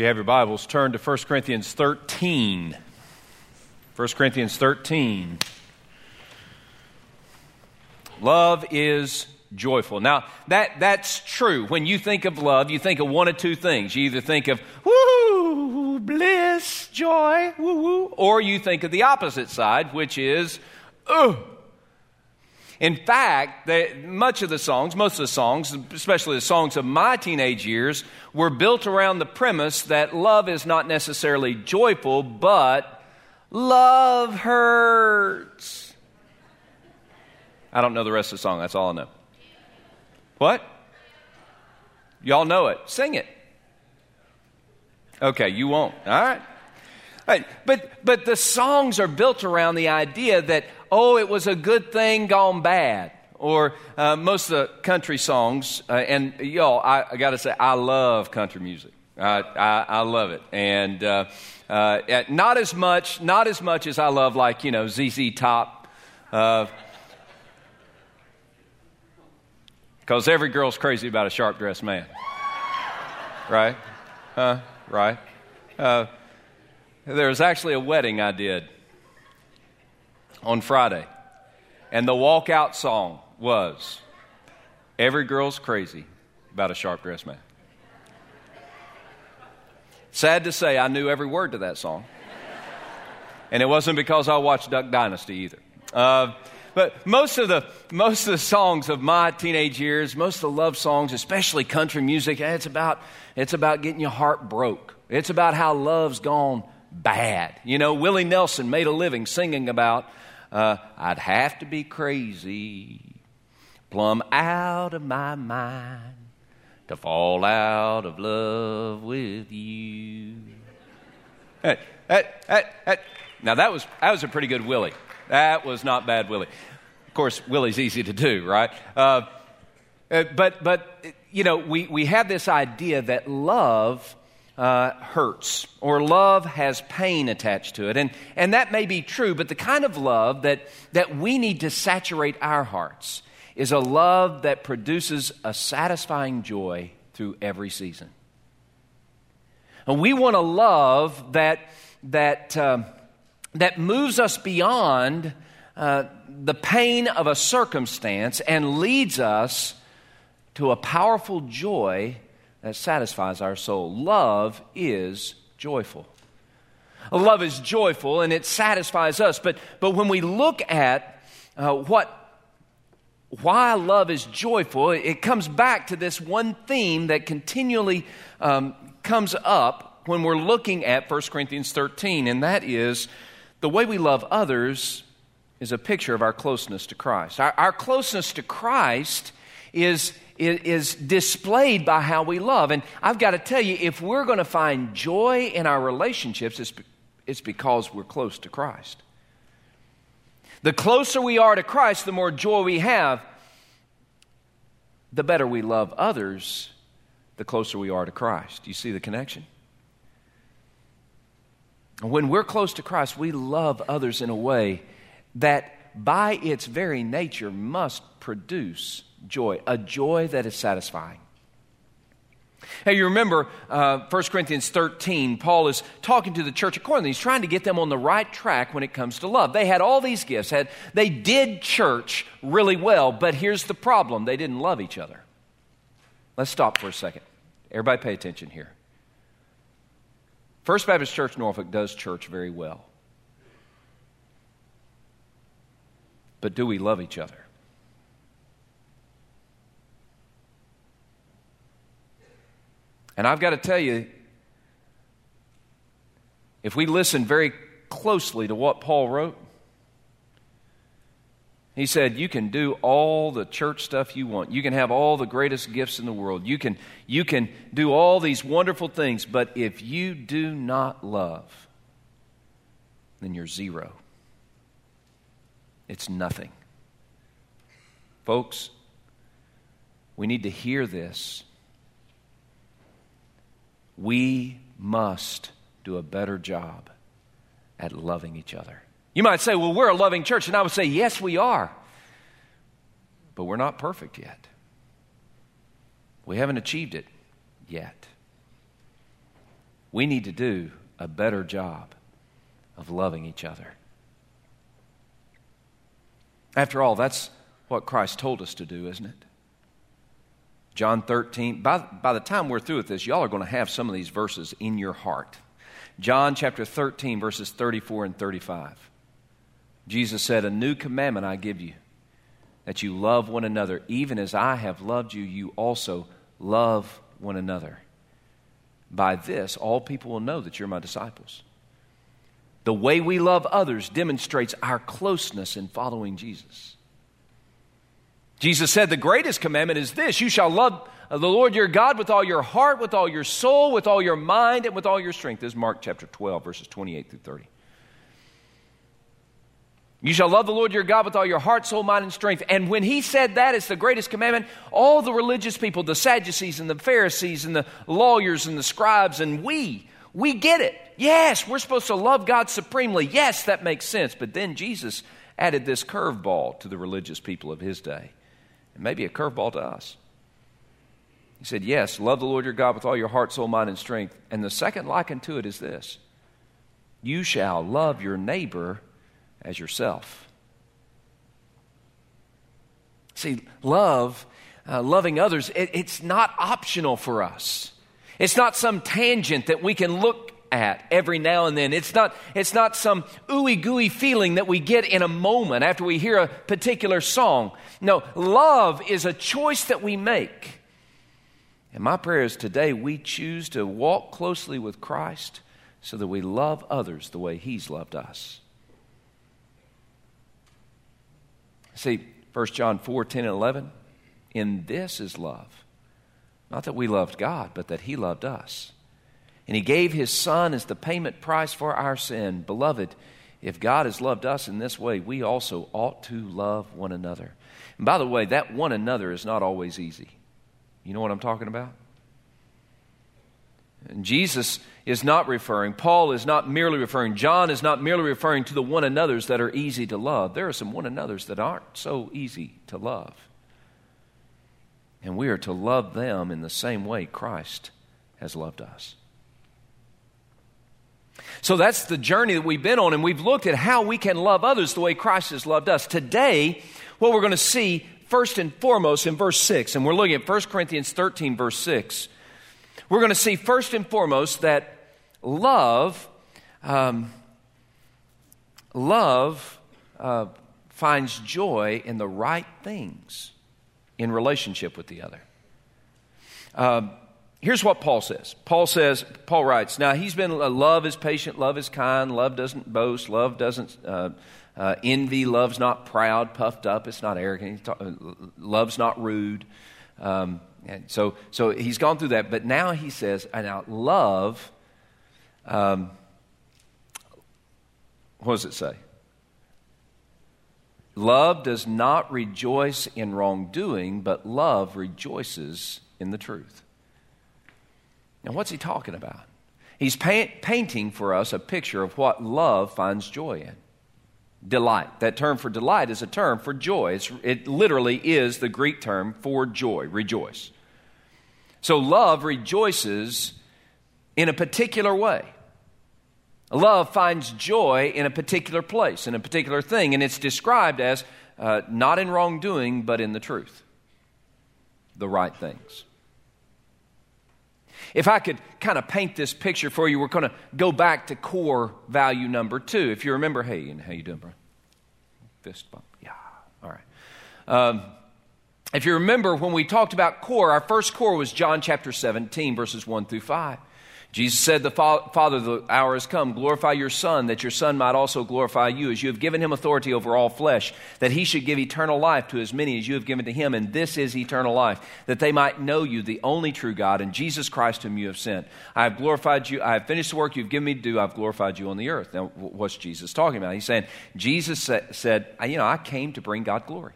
you have your Bibles, turn to 1 Corinthians 13. 1 Corinthians 13. Love is joyful. Now, that, that's true. When you think of love, you think of one of two things. You either think of, woo, bliss, joy, woo, woo, or you think of the opposite side, which is, ugh. In fact, they, much of the songs, most of the songs, especially the songs of my teenage years, were built around the premise that love is not necessarily joyful, but love hurts. I don't know the rest of the song, that's all I know. What? Y'all know it. Sing it. Okay, you won't. All right. All right. But, but the songs are built around the idea that, oh, it was a good thing gone bad. Or uh, most of the country songs, uh, and y'all, I, I got to say, I love country music. I, I, I love it. And uh, uh not as much, not as much as I love, like, you know, ZZ Top. Uh, Because every girl's crazy about a sharp dressed man. right? Huh? Right? Uh, there was actually a wedding I did on Friday. And the walkout song was Every Girl's Crazy About a Sharp Dressed Man. Sad to say, I knew every word to that song. And it wasn't because I watched Duck Dynasty either. Uh, but most of the most of the songs of my teenage years, most of the love songs, especially country music, eh, it's about it's about getting your heart broke. It's about how love's gone bad. You know, Willie Nelson made a living singing about uh, I'd have to be crazy, plumb out of my mind, to fall out of love with you. Hey, hey, hey. Now that was that was a pretty good Willie. That was not bad, Willie. Of course, Willie's easy to do, right? Uh, uh, but, but, you know, we, we have this idea that love uh, hurts or love has pain attached to it. And, and that may be true, but the kind of love that, that we need to saturate our hearts is a love that produces a satisfying joy through every season. And we want a love that, that, um, that moves us beyond uh, the pain of a circumstance and leads us to a powerful joy that satisfies our soul. Love is joyful. Love is joyful and it satisfies us. But, but when we look at uh, what why love is joyful, it comes back to this one theme that continually um, comes up when we're looking at 1 Corinthians 13, and that is the way we love others is a picture of our closeness to Christ. Our, our closeness to Christ is, is, is displayed by how we love. And I've got to tell you, if we're going to find joy in our relationships, it's, it's because we're close to Christ. The closer we are to Christ, the more joy we have. The better we love others, the closer we are to Christ. You see the connection? When we're close to Christ, we love others in a way that by its very nature must produce joy, a joy that is satisfying. Hey, you remember uh, 1 Corinthians 13, Paul is talking to the church of Corinth. He's trying to get them on the right track when it comes to love. They had all these gifts, had, they did church really well, but here's the problem they didn't love each other. Let's stop for a second. Everybody pay attention here. First Baptist Church Norfolk does church very well. But do we love each other? And I've got to tell you, if we listen very closely to what Paul wrote, he said, You can do all the church stuff you want. You can have all the greatest gifts in the world. You can, you can do all these wonderful things. But if you do not love, then you're zero. It's nothing. Folks, we need to hear this. We must do a better job at loving each other. You might say, well, we're a loving church. And I would say, yes, we are. But we're not perfect yet. We haven't achieved it yet. we need to do a better job of loving each other. After all, that's what Christ told us to do, isn't it? John 13. By, by the time we're through with this, y'all are going to have some of these verses in your heart. John chapter 13, verses 34 and 35. Jesus said, A new commandment I give you, that you love one another. Even as I have loved you, you also love one another. By this, all people will know that you're my disciples. The way we love others demonstrates our closeness in following Jesus. Jesus said, The greatest commandment is this you shall love the Lord your God with all your heart, with all your soul, with all your mind, and with all your strength. This is Mark chapter 12, verses 28 through 30. You shall love the Lord your God with all your heart, soul, mind, and strength. And when he said that, it's the greatest commandment, all the religious people, the Sadducees and the Pharisees and the lawyers and the scribes, and we, we get it. Yes, we're supposed to love God supremely. Yes, that makes sense. But then Jesus added this curveball to the religious people of his day, maybe a curveball to us. He said, Yes, love the Lord your God with all your heart, soul, mind, and strength. And the second liken to it is this you shall love your neighbor as yourself. See, love, uh, loving others, it, it's not optional for us. It's not some tangent that we can look at every now and then. It's not, it's not some ooey gooey feeling that we get in a moment after we hear a particular song. No, love is a choice that we make. And my prayer is today we choose to walk closely with Christ so that we love others the way He's loved us. See, 1 John 4 10 and 11. In this is love. Not that we loved God, but that He loved us. And He gave His Son as the payment price for our sin. Beloved, if God has loved us in this way, we also ought to love one another. And by the way, that one another is not always easy. You know what I'm talking about? And Jesus is not referring, Paul is not merely referring, John is not merely referring to the one another's that are easy to love. There are some one another's that aren't so easy to love. And we are to love them in the same way Christ has loved us. So that's the journey that we've been on, and we've looked at how we can love others the way Christ has loved us. Today, what we're going to see first and foremost in verse 6, and we're looking at 1 Corinthians 13, verse 6 we're going to see first and foremost that love, um, love uh, finds joy in the right things in relationship with the other. Uh, here's what Paul says. Paul says, Paul writes, now he's been, uh, love is patient, love is kind, love doesn't boast, love doesn't uh, uh, envy, love's not proud, puffed up, it's not arrogant, talk, uh, love's not rude. Um, and so, so he's gone through that, but now he says, and now love, um, what does it say? Love does not rejoice in wrongdoing, but love rejoices in the truth. Now, what's he talking about? He's paint, painting for us a picture of what love finds joy in delight. That term for delight is a term for joy. It's, it literally is the Greek term for joy, rejoice. So love rejoices in a particular way. Love finds joy in a particular place, in a particular thing, and it's described as uh, not in wrongdoing, but in the truth, the right things. If I could kind of paint this picture for you, we're going to go back to core value number two. If you remember, hey, and how you doing, bro? Fist bump. Yeah. All right. Um, if you remember when we talked about core, our first core was John chapter 17, verses 1 through 5. Jesus said, The Father, the hour has come. Glorify your Son, that your Son might also glorify you, as you have given him authority over all flesh, that he should give eternal life to as many as you have given to him. And this is eternal life, that they might know you, the only true God, and Jesus Christ, whom you have sent. I have glorified you. I have finished the work you've given me to do. I've glorified you on the earth. Now, what's Jesus talking about? He's saying, Jesus said, You know, I came to bring God glory.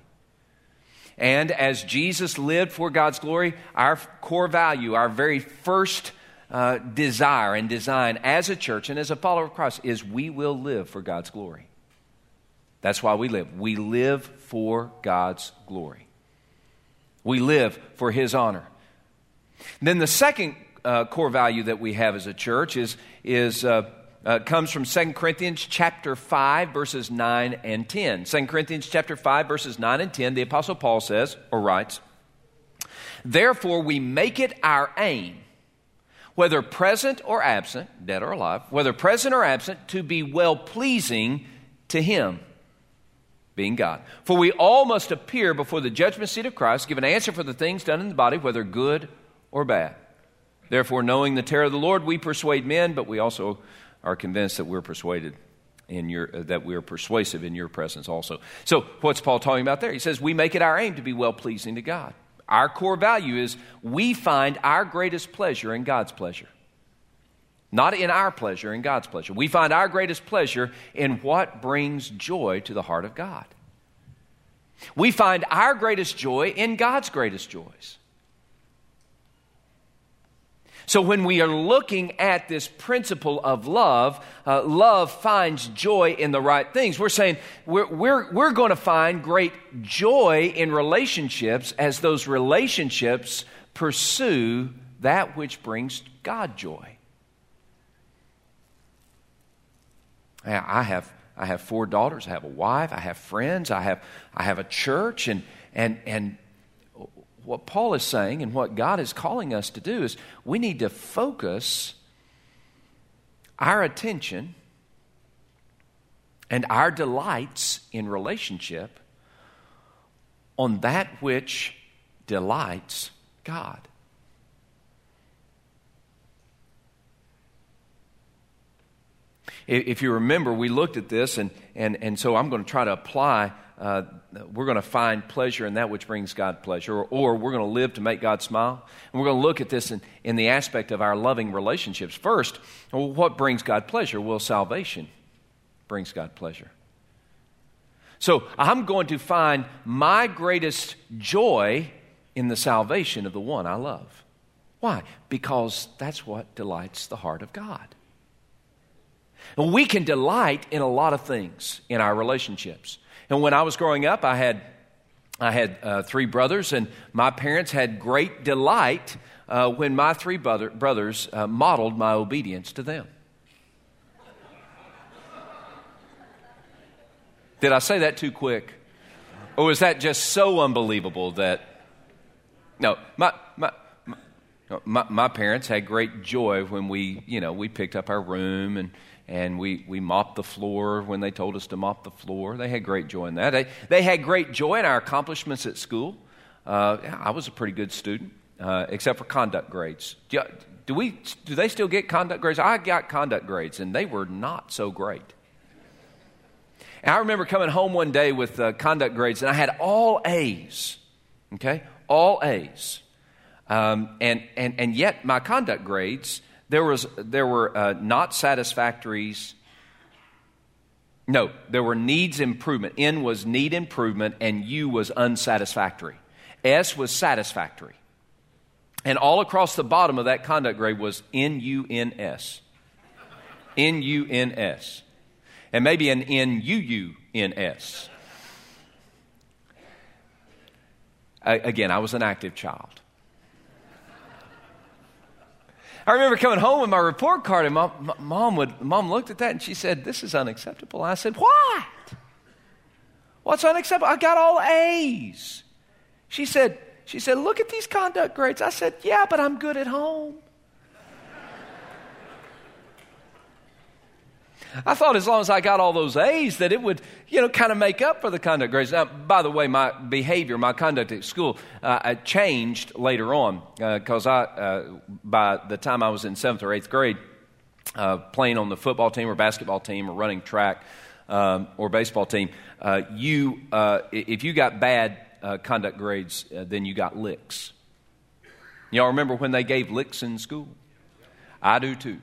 And as Jesus lived for God's glory, our core value, our very first uh, desire and design as a church and as a follower of Christ is we will live for God's glory. That's why we live. We live for God's glory. We live for His honor. Then the second uh, core value that we have as a church is, is uh, uh, comes from 2 Corinthians chapter 5, verses 9 and 10. 2 Corinthians chapter 5, verses 9 and 10, the Apostle Paul says, or writes, Therefore we make it our aim, whether present or absent, dead or alive, whether present or absent, to be well pleasing to Him, being God. For we all must appear before the judgment seat of Christ, give an answer for the things done in the body, whether good or bad. Therefore, knowing the terror of the Lord, we persuade men, but we also are convinced that we're persuaded in your uh, that we are persuasive in your presence also. So what's Paul talking about there? He says we make it our aim to be well pleasing to God. Our core value is we find our greatest pleasure in God's pleasure. Not in our pleasure, in God's pleasure. We find our greatest pleasure in what brings joy to the heart of God. We find our greatest joy in God's greatest joys. So, when we are looking at this principle of love, uh, love finds joy in the right things. We're saying we're, we're, we're going to find great joy in relationships as those relationships pursue that which brings God joy. I have, I have four daughters, I have a wife, I have friends, I have, I have a church, and, and, and what Paul is saying and what God is calling us to do is we need to focus our attention and our delights in relationship on that which delights God. If you remember, we looked at this, and, and, and so I'm going to try to apply uh, we're going to find pleasure in that which brings God pleasure, or, or we're going to live to make God smile. And we're going to look at this in, in the aspect of our loving relationships. First, well, what brings God pleasure? Well, salvation brings God pleasure. So I'm going to find my greatest joy in the salvation of the one I love. Why? Because that's what delights the heart of God. And we can delight in a lot of things in our relationships. And when I was growing up, I had, I had uh, three brothers, and my parents had great delight uh, when my three brother, brothers uh, modeled my obedience to them. Did I say that too quick? Or was that just so unbelievable that. No, my, my, my, my parents had great joy when we, you know, we picked up our room and and we, we mopped the floor when they told us to mop the floor. They had great joy in that. They, they had great joy in our accomplishments at school. Uh, I was a pretty good student, uh, except for conduct grades. Do, do, we, do they still get conduct grades? I got conduct grades, and they were not so great. And I remember coming home one day with uh, conduct grades, and I had all A's, okay? All A's. Um, and, and, and yet, my conduct grades there, was, there were uh, not satisfactories. No, there were needs improvement. N was need improvement, and U was unsatisfactory. S was satisfactory. And all across the bottom of that conduct grade was N U N S. N U N S. And maybe an N U U N S. Again, I was an active child. I remember coming home with my report card, and mom, mom, would, mom looked at that and she said, This is unacceptable. I said, What? What's unacceptable? I got all A's. She said, she said, Look at these conduct grades. I said, Yeah, but I'm good at home. I thought as long as I got all those A's that it would, you know, kind of make up for the conduct grades. Now, by the way, my behavior, my conduct at school, uh, changed later on because uh, I, uh, by the time I was in seventh or eighth grade, uh, playing on the football team or basketball team or running track um, or baseball team, uh, you, uh, if you got bad conduct grades, then you got licks. Y'all remember when they gave licks in school? I do too.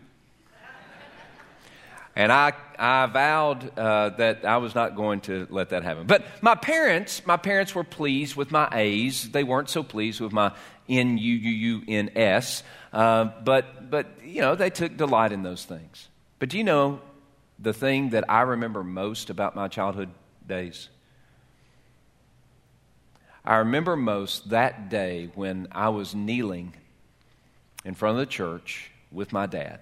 And I, I vowed uh, that I was not going to let that happen. But my parents, my parents were pleased with my A's. They weren't so pleased with my N U U U N S. Uh, but, but, you know, they took delight in those things. But do you know the thing that I remember most about my childhood days? I remember most that day when I was kneeling in front of the church with my dad.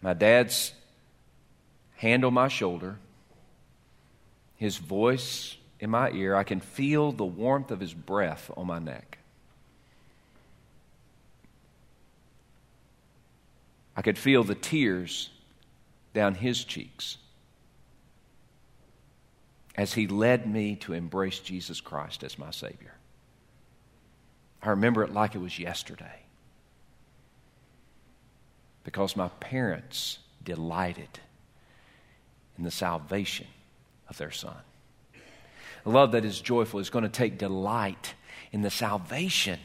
My dad's hand on my shoulder, his voice in my ear. I can feel the warmth of his breath on my neck. I could feel the tears down his cheeks as he led me to embrace Jesus Christ as my Savior. I remember it like it was yesterday because my parents delighted in the salvation of their son. Love that is joyful is going to take delight in the salvation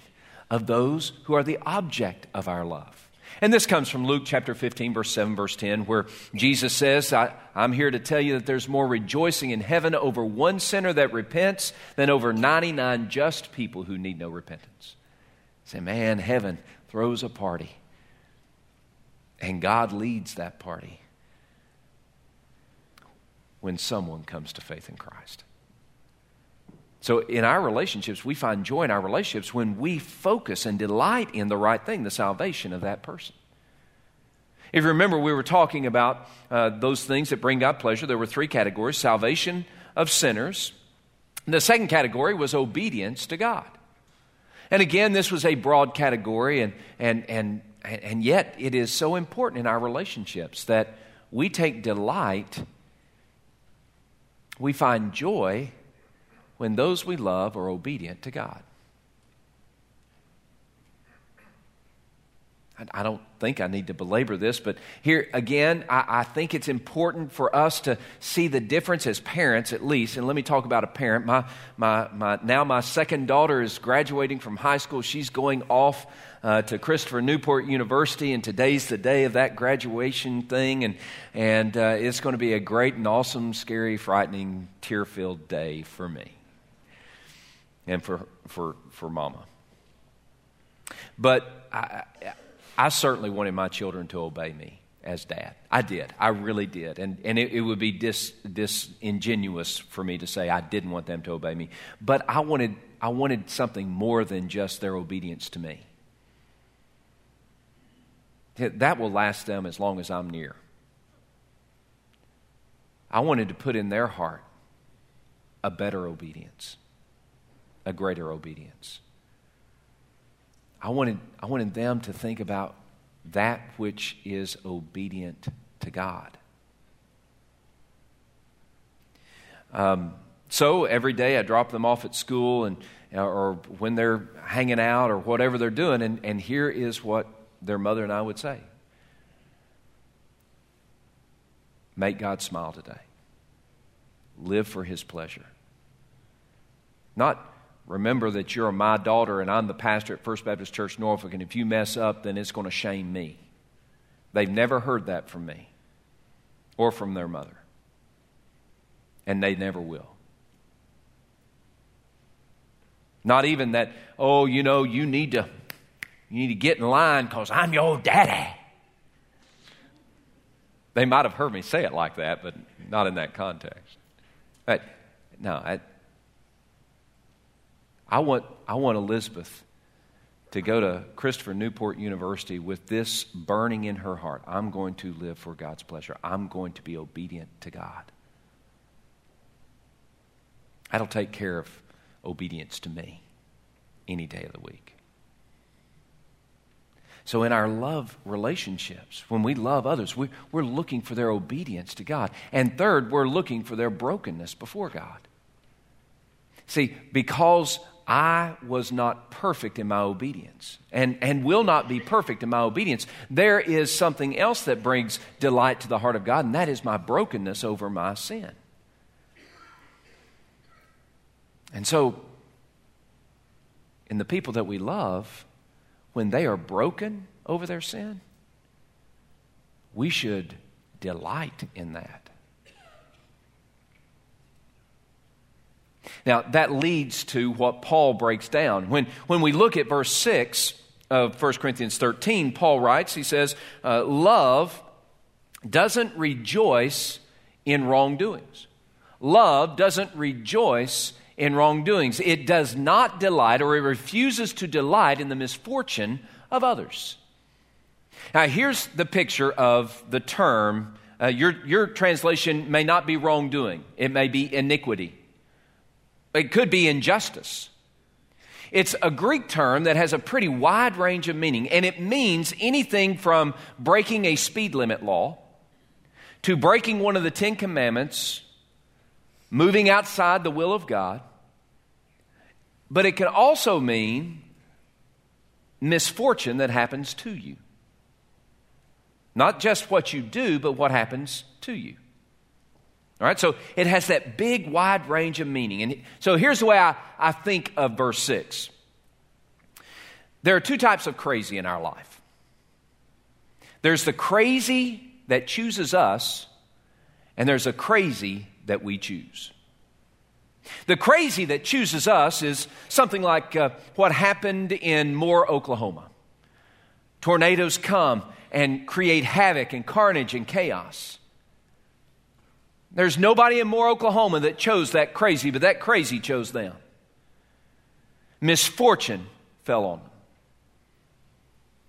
of those who are the object of our love. And this comes from Luke chapter 15, verse 7, verse 10, where Jesus says, I, am here to tell you that there's more rejoicing in heaven over one sinner that repents than over 99 just people who need no repentance. Say, man, heaven throws a party and God leads that party when someone comes to faith in Christ. So, in our relationships, we find joy in our relationships when we focus and delight in the right thing, the salvation of that person. If you remember, we were talking about uh, those things that bring God pleasure. There were three categories salvation of sinners. The second category was obedience to God. And again, this was a broad category, and, and, and and yet, it is so important in our relationships that we take delight, we find joy when those we love are obedient to God. I don't think I need to belabor this, but here again, I, I, think it's important for us to see the difference as parents, at least. And let me talk about a parent. My, my, my, now, my second daughter is graduating from high school. She's going off uh, to Christopher Newport University, and today's the day of that graduation thing. And, and uh, it's going to be a great and awesome, scary, frightening, tear filled day for me and for, for, for Mama. But I, I certainly wanted my children to obey me as dad. I did. I really did. And, and it, it, would be dis, disingenuous for me to say I didn't want them to obey me. But I wanted, I wanted something more than just their obedience to me. That will last them as long as I'm near. I wanted to put in their heart a better obedience, a greater obedience. I wanted, I wanted them to think about that which is obedient to God. Um, so every day I drop them off at school and, or when they're hanging out or whatever they're doing, and, and here is what their mother and I would say Make God smile today, live for His pleasure. Not remember that you're my daughter and I'm the pastor at First Baptist Church Norfolk, and if you mess up, then it's going to shame me. They've never heard that from me or from their mother, and they never will. Not even that, oh, you know, you need to you need to get in line because I'm your old daddy. They might have heard me say it like that, but not in that context. But no, I, I want, I want Elizabeth to go to Christopher Newport University with this burning in her heart. I'm going to live for God's pleasure. I'm going to be obedient to God. That'll take care of obedience to me any day of the week. So, in our love relationships, when we love others, we, we're looking for their obedience to God. And third, we're looking for their brokenness before God. See, because I was not perfect in my obedience and, and will not be perfect in my obedience. There is something else that brings delight to the heart of God, and that is my brokenness over my sin. And so, in the people that we love, when they are broken over their sin, we should delight in that. Now, that leads to what Paul breaks down. When, when we look at verse 6 of 1 Corinthians 13, Paul writes, he says, uh, Love doesn't rejoice in wrongdoings. Love doesn't rejoice in wrongdoings. It does not delight or it refuses to delight in the misfortune of others. Now, here's the picture of the term. Uh, your, your translation may not be wrongdoing, it may be iniquity, it could be injustice. It's a Greek term that has a pretty wide range of meaning, and it means anything from breaking a speed limit law to breaking one of the Ten Commandments, moving outside the will of God. But it can also mean misfortune that happens to you. Not just what you do, but what happens to you. All right, so it has that big, wide range of meaning. And so here's the way I, I think of verse 6 there are two types of crazy in our life there's the crazy that chooses us, and there's a crazy that we choose. The crazy that chooses us is something like uh, what happened in Moore, Oklahoma. Tornadoes come and create havoc and carnage and chaos. There's nobody in Moore, Oklahoma that chose that crazy, but that crazy chose them. Misfortune fell on them.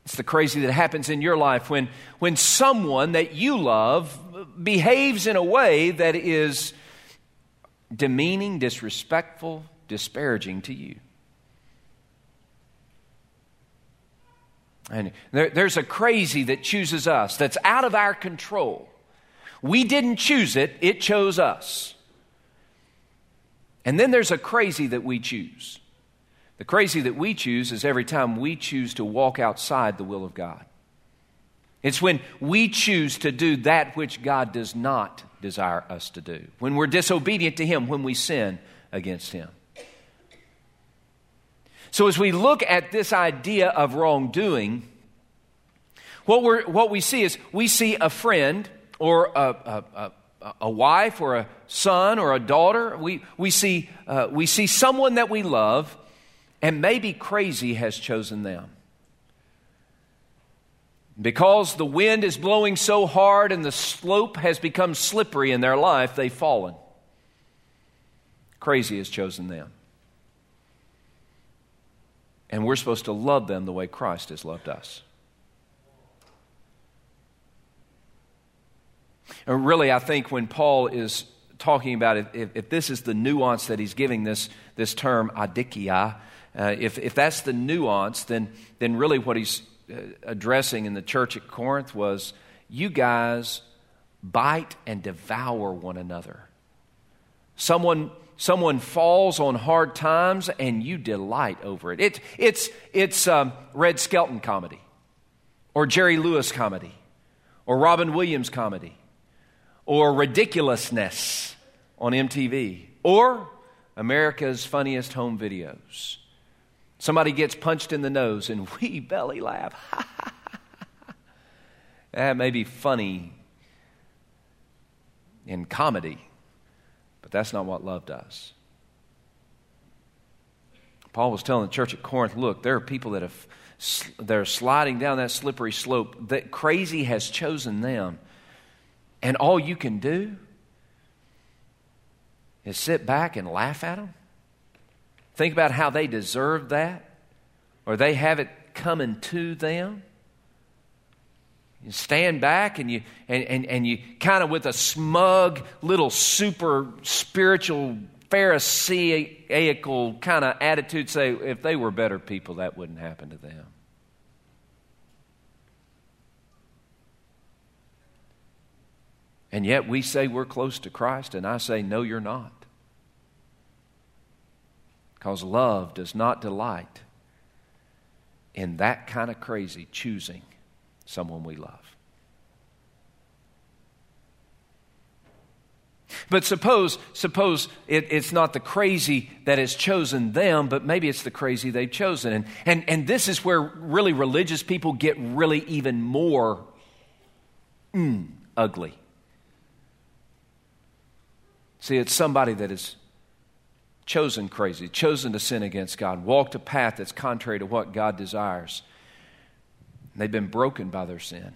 It's the crazy that happens in your life when, when someone that you love behaves in a way that is demeaning, disrespectful, disparaging to you. And there, there's a crazy that chooses us, that's out of our control. We didn't choose it, it chose us. And then there's a crazy that we choose. The crazy that we choose is every time we choose to walk outside the will of God. It's when we choose to do that which God does not desire us to do, when we're disobedient to Him, when we sin against Him. So, as we look at this idea of wrongdoing, what, we what we see is we see a friend or a, a, a, a wife or a son or a daughter. We, we, see, uh, we see someone that we love, and maybe crazy has chosen them. Because the wind is blowing so hard and the slope has become slippery in their life, they've fallen. Crazy has chosen them. And we're supposed to love them the way Christ has loved us. And really, I think when Paul is talking about it, if, if this is the nuance that he's giving this, this term, adikia, uh, if, if that's the nuance, then, then really what he's addressing in the church at Corinth was you guys bite and devour one another. Someone, someone falls on hard times and you delight over it. it it's it's um, Red Skelton comedy, or Jerry Lewis comedy, or Robin Williams comedy or ridiculousness on MTV, or America's funniest home videos. Somebody gets punched in the nose and we belly laugh. that may be funny in comedy, but that's not what love does. Paul was telling the church at Corinth, look, there are people that have they're sliding down that slippery slope that crazy has chosen them and all you can do is sit back and laugh at them? Think about how they deserve that, or they have it coming to them. You stand back and you and, and, and you kind of with a smug little super spiritual Pharisaical kind of attitude say, if they were better people, that wouldn't happen to them. And yet we say we're close to Christ, and I say, no, you're not. Because love does not delight in that kind of crazy choosing someone we love. But suppose, suppose it, it's not the crazy that has chosen them, but maybe it's the crazy they've chosen. And, and, and this is where really religious people get really even more mm, ugly. See, it's somebody that is chosen crazy, chosen to sin against God, walked a path that's contrary to what God desires. They've been broken by their sin.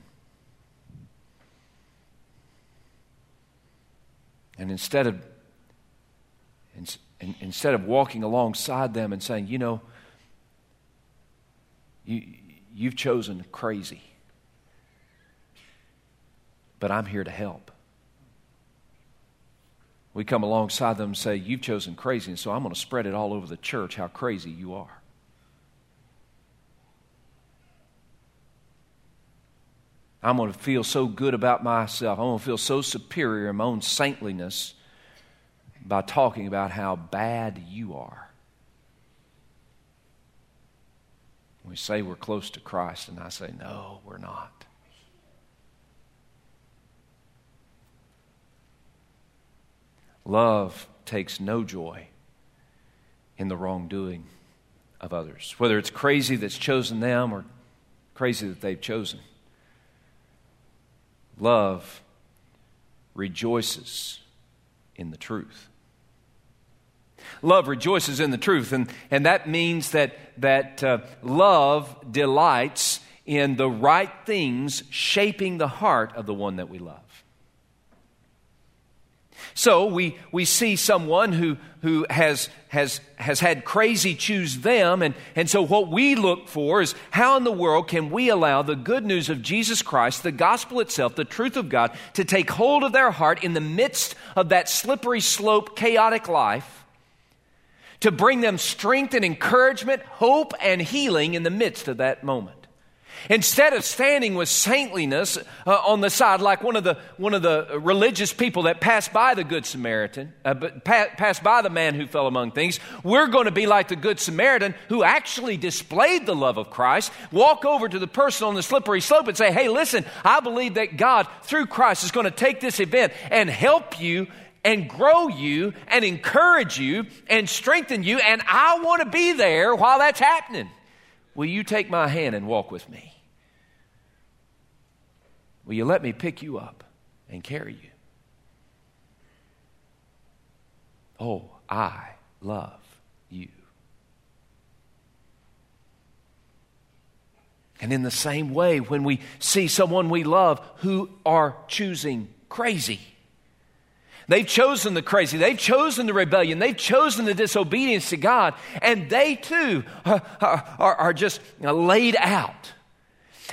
And instead of instead of walking alongside them and saying, you know, you, you've chosen crazy. But I'm here to help. We come alongside them and say, You've chosen crazy, and so I'm going to spread it all over the church how crazy you are. I'm going to feel so good about myself. I'm going to feel so superior in my own saintliness by talking about how bad you are. We say we're close to Christ, and I say, no, we're not. Love takes no joy in the wrongdoing of others, whether it's crazy that's chosen them or crazy that they've chosen. Love rejoices in the truth. Love rejoices in the truth, and, and that means that, that uh, love delights in the right things shaping the heart of the one that we love. So we, we see someone who, who has, has, has had crazy choose them. And, and so what we look for is how in the world can we allow the good news of Jesus Christ, the gospel itself, the truth of God, to take hold of their heart in the midst of that slippery slope, chaotic life, to bring them strength and encouragement, hope and healing in the midst of that moment. Instead of standing with saintliness uh, on the side, like one of the, one of the religious people that passed by the Good Samaritan, uh, pa- passed by the man who fell among things, we're going to be like the Good Samaritan who actually displayed the love of Christ, walk over to the person on the slippery slope and say, Hey, listen, I believe that God, through Christ, is going to take this event and help you and grow you and encourage you and strengthen you, and I want to be there while that's happening. Will you take my hand and walk with me? Will you let me pick you up and carry you? Oh, I love you. And in the same way, when we see someone we love who are choosing crazy, They've chosen the crazy. They've chosen the rebellion. They've chosen the disobedience to God. And they too are, are, are just laid out.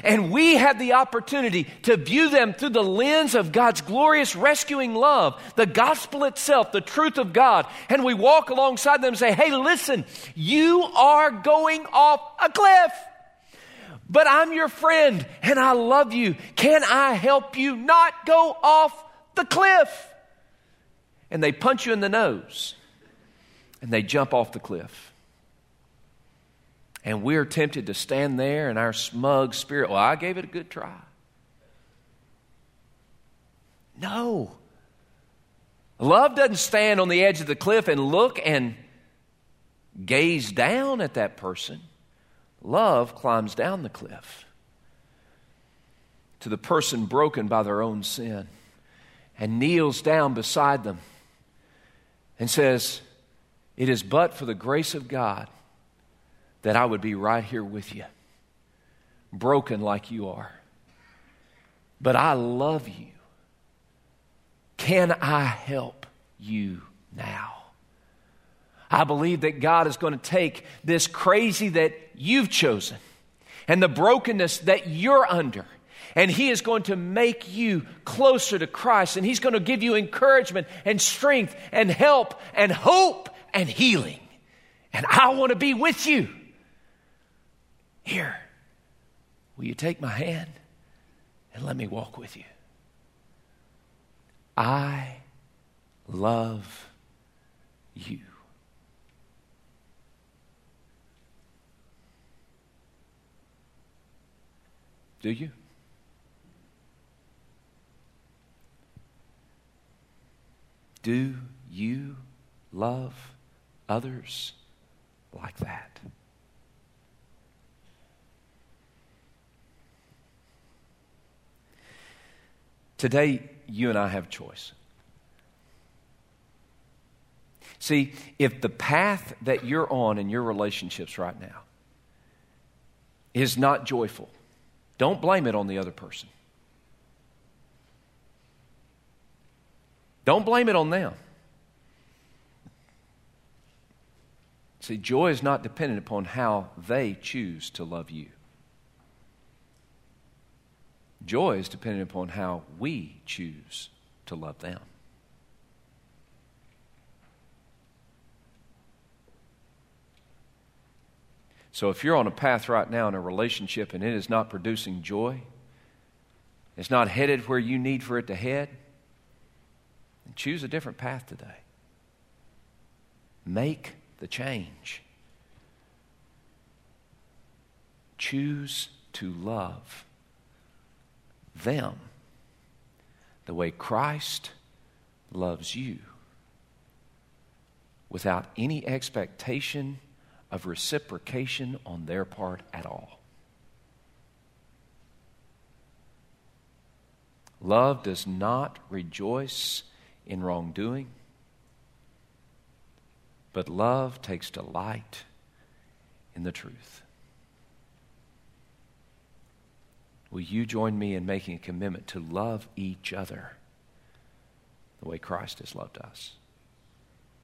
And we have the opportunity to view them through the lens of God's glorious rescuing love, the gospel itself, the truth of God. And we walk alongside them and say, hey, listen, you are going off a cliff. But I'm your friend and I love you. Can I help you not go off the cliff? and they punch you in the nose and they jump off the cliff. And we're tempted to stand there in our smug spirit. Well, I gave it a good try. No. Love doesn't stand on the edge of the cliff and look and gaze down at that person. Love climbs down the cliff to the person broken by their own sin and kneels down beside them and says, It is but for the grace of God that I would be right here with you, broken like you are. But I love you. Can I help you now? I believe that God is going to take this crazy that you've chosen and the brokenness that you're under and He is going to make you closer to Christ. And He's going to give you encouragement and strength and help and hope and healing. And I want to be with you. Here, will you take my hand and let me walk with you? I love you. Do you? Do you love others like that? Today, you and I have choice. See, if the path that you're on in your relationships right now is not joyful, don't blame it on the other person. Don't blame it on them. See, joy is not dependent upon how they choose to love you. Joy is dependent upon how we choose to love them. So if you're on a path right now in a relationship and it is not producing joy, it's not headed where you need for it to head, choose a different path today. Make the change. Choose to love them the way Christ loves you without any expectation of reciprocation on their part at all. Love does not rejoice in wrongdoing, but love takes delight in the truth. Will you join me in making a commitment to love each other the way Christ has loved us?